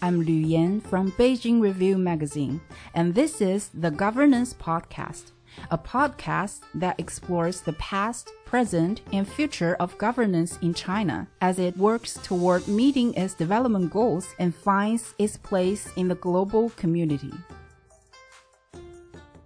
I'm Lu Yan from Beijing Review Magazine, and this is the Governance Podcast, a podcast that explores the past, present, and future of governance in China as it works toward meeting its development goals and finds its place in the global community.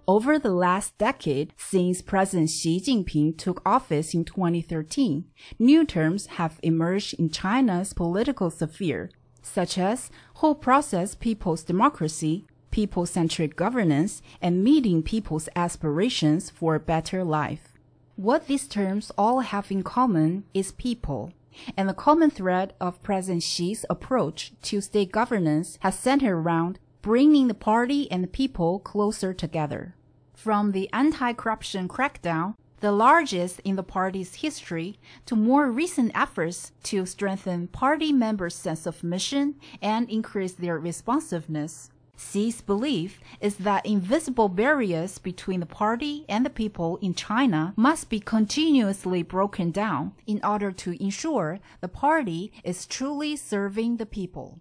Over the last decade, since President Xi Jinping took office in 2013, new terms have emerged in China's political sphere, such as whole process people's democracy, people centric governance, and meeting people's aspirations for a better life. What these terms all have in common is people. And the common thread of President Xi's approach to state governance has centered around bringing the party and the people closer together. From the anti-corruption crackdown, the largest in the party's history, to more recent efforts to strengthen party members' sense of mission and increase their responsiveness. Xi's belief is that invisible barriers between the party and the people in China must be continuously broken down in order to ensure the party is truly serving the people.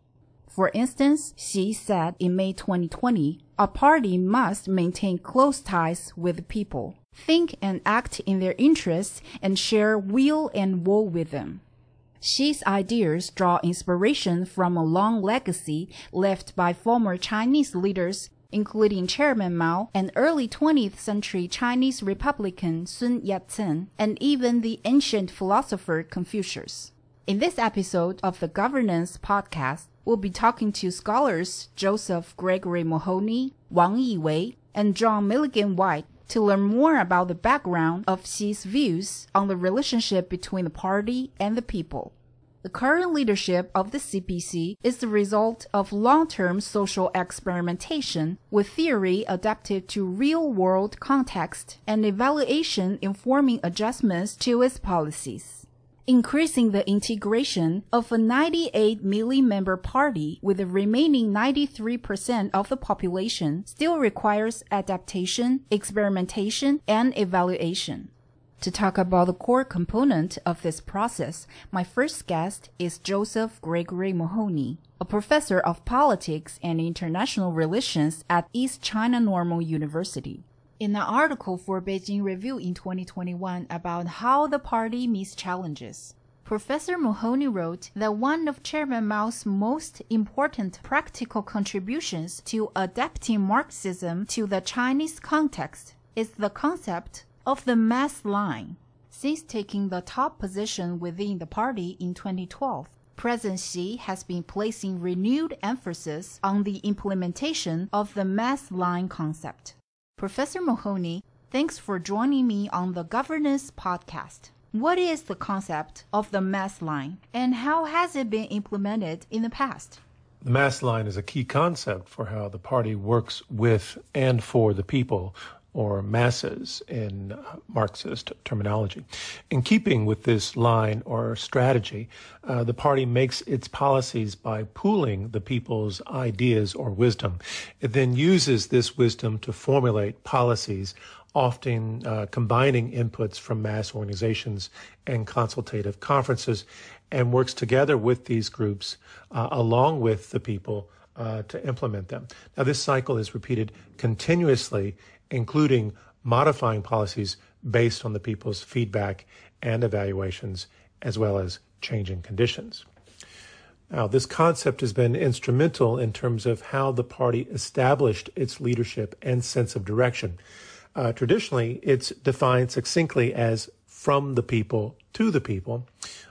For instance, Xi said in May 2020, a party must maintain close ties with the people, think and act in their interests, and share will and woe with them. Xi's ideas draw inspiration from a long legacy left by former Chinese leaders, including Chairman Mao and early 20th century Chinese Republican Sun Yat-sen, and even the ancient philosopher Confucius. In this episode of the Governance Podcast, we'll be talking to scholars Joseph Gregory Mahoney, Wang Yiwei, and John Milligan-Whyte to learn more about the background of Xi's views on the relationship between the party and the people. The current leadership of the CPC is the result of long-term social experimentation with theory adapted to real-world context and evaluation informing adjustments to its policies increasing the integration of a 98 million member party with the remaining 93% of the population still requires adaptation, experimentation, and evaluation. To talk about the core component of this process, my first guest is Joseph Gregory Mahoney, a professor of politics and international relations at East China Normal University in an article for Beijing Review in 2021 about how the party meets challenges. Professor Mahoney wrote that one of Chairman Mao's most important practical contributions to adapting Marxism to the Chinese context is the concept of the mass line. Since taking the top position within the party in 2012, President Xi has been placing renewed emphasis on the implementation of the mass line concept. Professor Mahoney, thanks for joining me on the Governance Podcast. What is the concept of the mass line and how has it been implemented in the past? The mass line is a key concept for how the party works with and for the people or masses in Marxist terminology. In keeping with this line or strategy, uh, the party makes its policies by pooling the people's ideas or wisdom. It then uses this wisdom to formulate policies, often uh, combining inputs from mass organizations and consultative conferences, and works together with these groups uh, along with the people uh, to implement them. Now, this cycle is repeated continuously including modifying policies based on the people's feedback and evaluations, as well as changing conditions. Now, this concept has been instrumental in terms of how the party established its leadership and sense of direction. Uh, traditionally, it's defined succinctly as from the people to the people.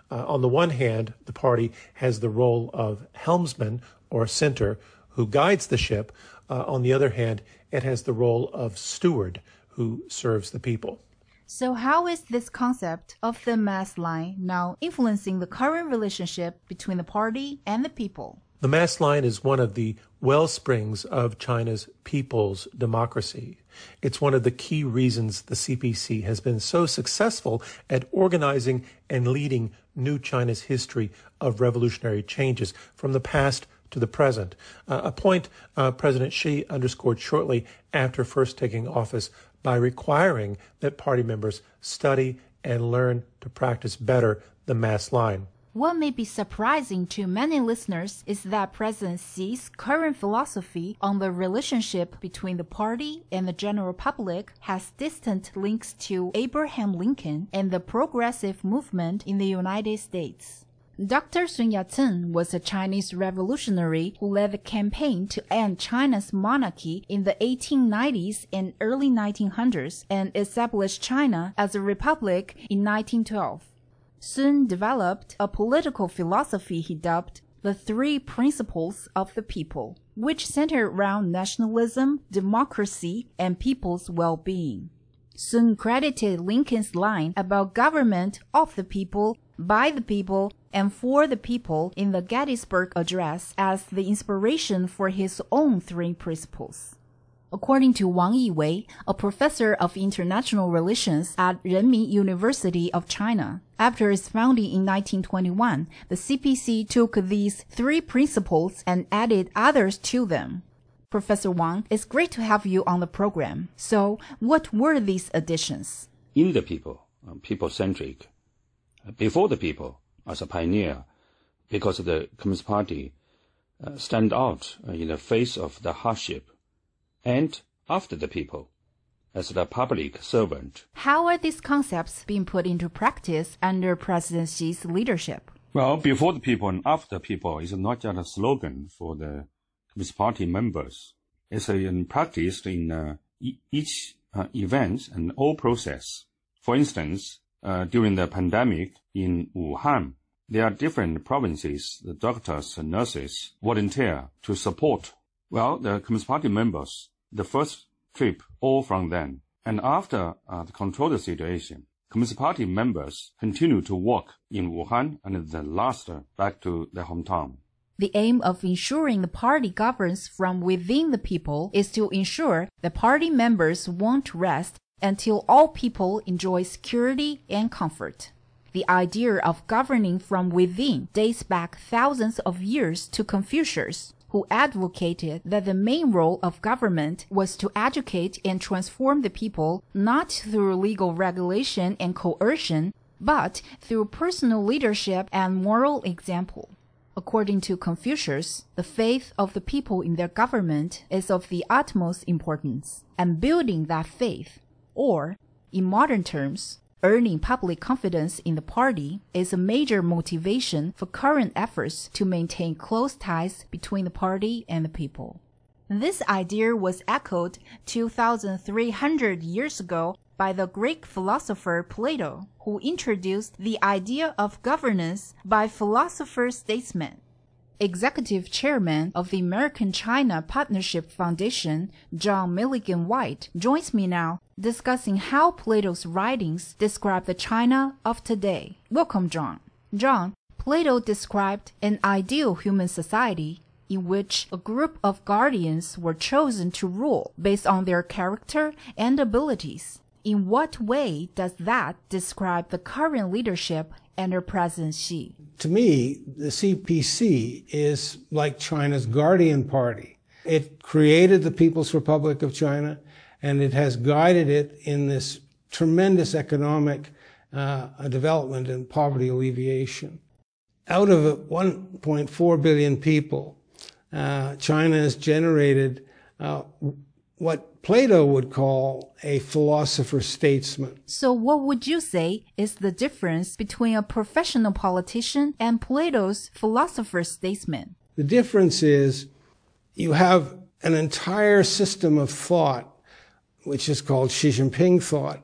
Uh, on the one hand, the party has the role of helmsman or center who guides the ship. Uh, on the other hand, it has the role of steward who serves the people. So, how is this concept of the mass line now influencing the current relationship between the party and the people? The mass line is one of the well springs of China's people's democracy. It's one of the key reasons the CPC has been so successful at organizing and leading new China's history of revolutionary changes from the past to the present, uh, a point uh, President Xi underscored shortly after first taking office by requiring that party members study and learn to practice better the mass line. What may be surprising to many listeners is that President Xi's current philosophy on the relationship between the party and the general public has distant links to Abraham Lincoln and the progressive movement in the United States. Dr. Sun Yat-sen was a Chinese revolutionary who led the campaign to end China's monarchy in the 1890s and early 1900s and established China as a republic in 1912 Sun developed a political philosophy he dubbed the Three Principles of the People, which centered around nationalism, democracy, and people's well-being. Sun credited Lincoln's line about government of the people, by the people, and for the people in the Gettysburg Address as the inspiration for his own three principles. According to Wang Yiwei, a professor of international relations at Renmin University of China, after its founding in 1921, the CPC took these three principles and added others to them. Professor Wang, it's great to have you on the program. So, what were these additions? In the people, um, people centric. Before the people, as a pioneer, because the Communist Party uh, stand out uh, in the face of the hardship and after the people as the public servant. How are these concepts being put into practice under President Xi's leadership? Well, before the people and after the people is not just a slogan for the Communist Party members. It's in practice in uh, e each uh, event and all process. For instance, during the pandemic in Wuhan, there are different provinces, the doctors and nurses volunteer to support. Well, the Communist Party members the first trip all from them. And after uh, the control the situation, Communist Party members continue to work in Wuhan and the last back to their hometown. The aim of ensuring the party governs from within the people is to ensure the party members won't rest until all people enjoy security and comfort. The idea of governing from within dates back thousands of years to Confucius, who advocated that the main role of government was to educate and transform the people not through legal regulation and coercion, but through personal leadership and moral example. According to Confucius, the faith of the people in their government is of the utmost importance, and building that faith, or, in modern terms, Earning public confidence in the party is a major motivation for current efforts to maintain close ties between the party and the people. This idea was echoed 2,300 years ago by the Greek philosopher Plato, who introduced the idea of governance by philosopher statesmen. Executive Chairman of the American China Partnership Foundation, John Milligan-Whyte, joins me now discussing how Plato's writings describe the China of today. Welcome, John. John, Plato described an ideal human society in which a group of guardians were chosen to rule based on their character and abilities. In what way does that describe the current leadership under President Xi? To me, the CPC is like China's guardian party. It created the People's Republic of China, and it has guided it in this tremendous economic uh, development and poverty alleviation. Out of 1.4 billion people, uh, China has generated uh, what Plato would call a philosopher statesman. So, what would you say is the difference between a professional politician and Plato's philosopher statesman? The difference is you have an entire system of thought, which is called Xi Jinping thought,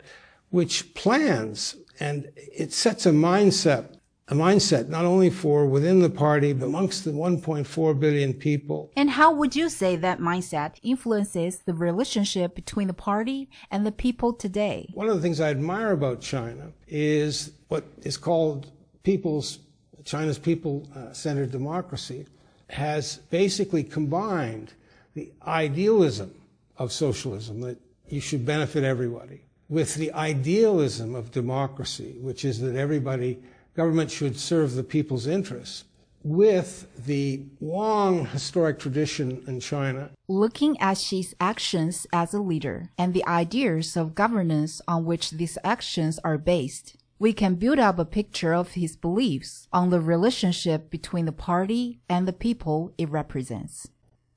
which plans and it sets a mindset a mindset not only for within the party, but amongst the 1.4 billion people. And how would you say that mindset influences the relationship between the party and the people today? One of the things I admire about China is what is called people's, China's people-centered democracy has basically combined the idealism of socialism that you should benefit everybody with the idealism of democracy, which is that everybody government should serve the people's interests with the long historic tradition in China. Looking at Xi's actions as a leader and the ideas of governance on which these actions are based, we can build up a picture of his beliefs on the relationship between the party and the people it represents.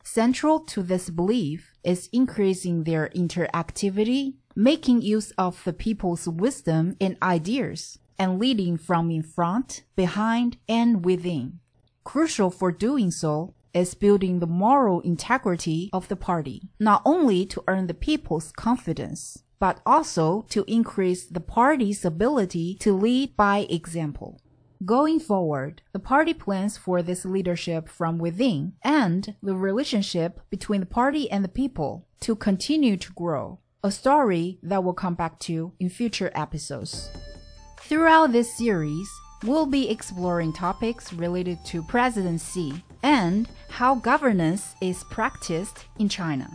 Central to this belief is increasing their interactivity, making use of the people's wisdom and ideas, and leading from in front, behind, and within. Crucial for doing so is building the moral integrity of the party, not only to earn the people's confidence, but also to increase the party's ability to lead by example. Going forward, the party plans for this leadership from within and the relationship between the party and the people to continue to grow, a story that we'll come back to in future episodes. Throughout this series, we'll be exploring topics related to presidency and how governance is practiced in China.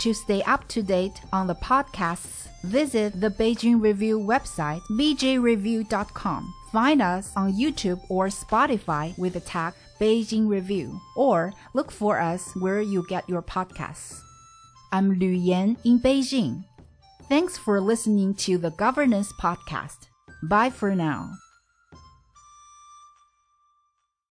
To stay up to date on the podcasts, visit the Beijing Review website, bjreview.com. Find us on YouTube or Spotify with the tag Beijing Review, or look for us where you get your podcasts. I'm Lu Yan in Beijing. Thanks for listening to the Governance Podcast. Bye for now.